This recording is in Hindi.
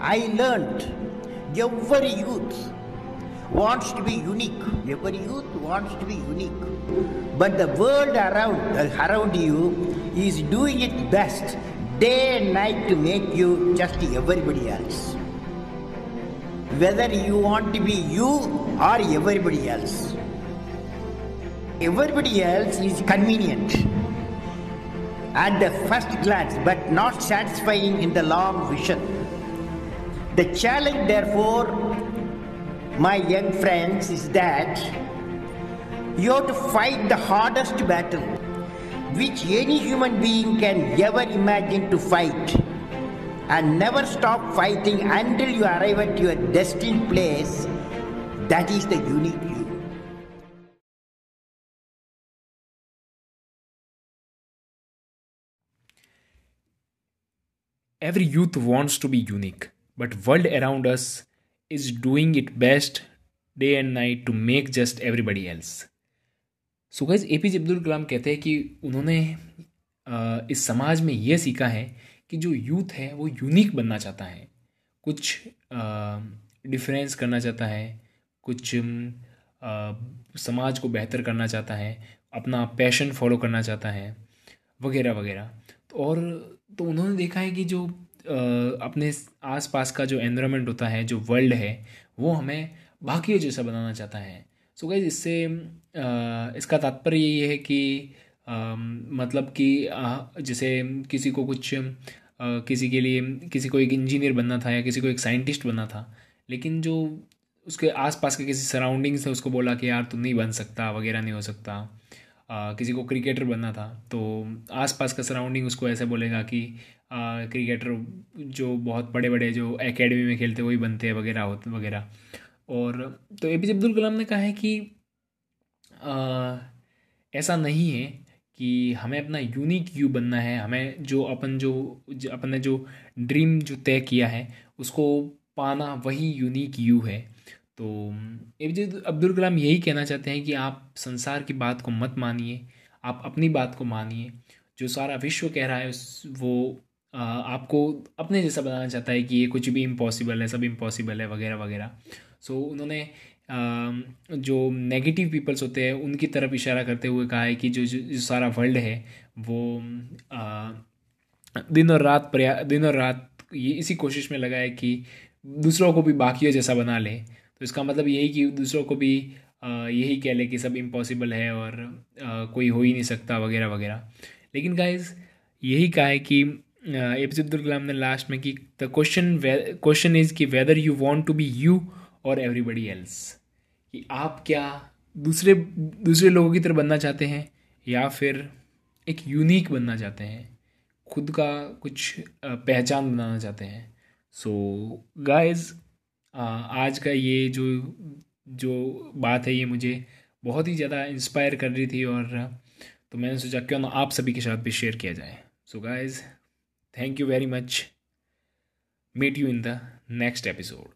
I learned every youth wants to be unique. Every youth wants to be unique. But the world around, around you is doing its best day and night to make you just everybody else. Whether you want to be you or everybody else. Everybody else is convenient at the first glance, but not satisfying in the long vision. The challenge, therefore, my young friends, is that you have to fight the hardest battle which any human being can ever imagine to fight and never stop fighting until you arrive at your destined place. That is the unique you. every youth wants to be unique but world around us is doing it best day and night to make just everybody else. So guys A P J Abdul Kalam कहते हैं कि उन्होंने इस समाज में यह सीखा है कि जो यूथ है वो यूनिक बनना चाहता है। कुछ डिफरेंस करना चाहता है कुछ आ, समाज को बेहतर करना चाहता है अपना पैशन फॉलो करना चाहता है वगैरह वगैरह। तो और तो उन्होंने देखा है कि जो अपने आसपास का जो एनवायरनमेंट होता है, जो वर्ल्ड है, वो हमें बाकी जैसा बनाना चाहता है। सो so गाइज़ इससे इसका तात्पर्य यही है कि मतलब कि जैसे किसी को कुछ किसी के लिए, किसी को एक इंजीनियर बनना था या किसी को एक साइंटिस्ट बनना था, लेकिन जो उसके आसपास के किसी सराउंडिंग्स से उसको बोला कि यार तुम नहीं बन सकता, वगैरह नहीं हो सकता। आ, किसी को क्रिकेटर बनना था तो आसपास का सराउंडिंग उसको ऐसे बोलेगा कि आ, क्रिकेटर जो बहुत बड़े बड़े जो एकेडमी में खेलते वही बनते हैं वगैरह होते वगैरह। और तो ए पी जे अब्दुल कलाम ने कहा है कि आ, ऐसा नहीं है कि हमें अपना यूनिक यू बनना है हमें जो अपन जो, जो अपन ने जो ड्रीम जो तय किया है उसको पाना वही यूनिक यू है। तो ए पी अब्दुल कलाम यही कहना चाहते हैं कि आप संसार की बात को मत मानिए आप अपनी बात को मानिए। जो सारा विश्व कह रहा है वो आपको अपने जैसा बनाना चाहता है कि ये कुछ भी इम्पॉसिबल है सब इम्पॉसिबल है वगैरह वगैरह। सो so, उन्होंने जो नेगेटिव पीपल्स होते हैं उनकी तरफ़ इशारा करते हुए कहा है कि जो जो, जो सारा वर्ल्ड है वो दिन और रात प्रया दिन और रात ये इसी कोशिश में लगा है कि दूसरों को भी बाकियों जैसा बना ले। तो इसका मतलब यही कि दूसरों को भी यही कह ले कि सब इम्पॉसिबल है और कोई हो ही नहीं सकता वगैरह वगैरह। लेकिन गाइज़ यही कहा है कि ए पी अब्दुल कलाम ने लास्ट में कि द क्वेश्चन क्वेश्चन इज़ कि whether you want to be you और एवरीबडी एल्स कि आप क्या दूसरे दूसरे लोगों की तरह बनना चाहते हैं या फिर एक यूनिक बनना चाहते हैं? खुद का कुछ पहचान बनाना चाहते हैं। सो so, गाइज़ आज का ये जो जो बात है ये मुझे बहुत ही ज़्यादा इंस्पायर कर रही थी और तो मैंने सोचा क्यों ना आप सभी के साथ भी शेयर किया जाए। So guys thank you very much meet you in the next episode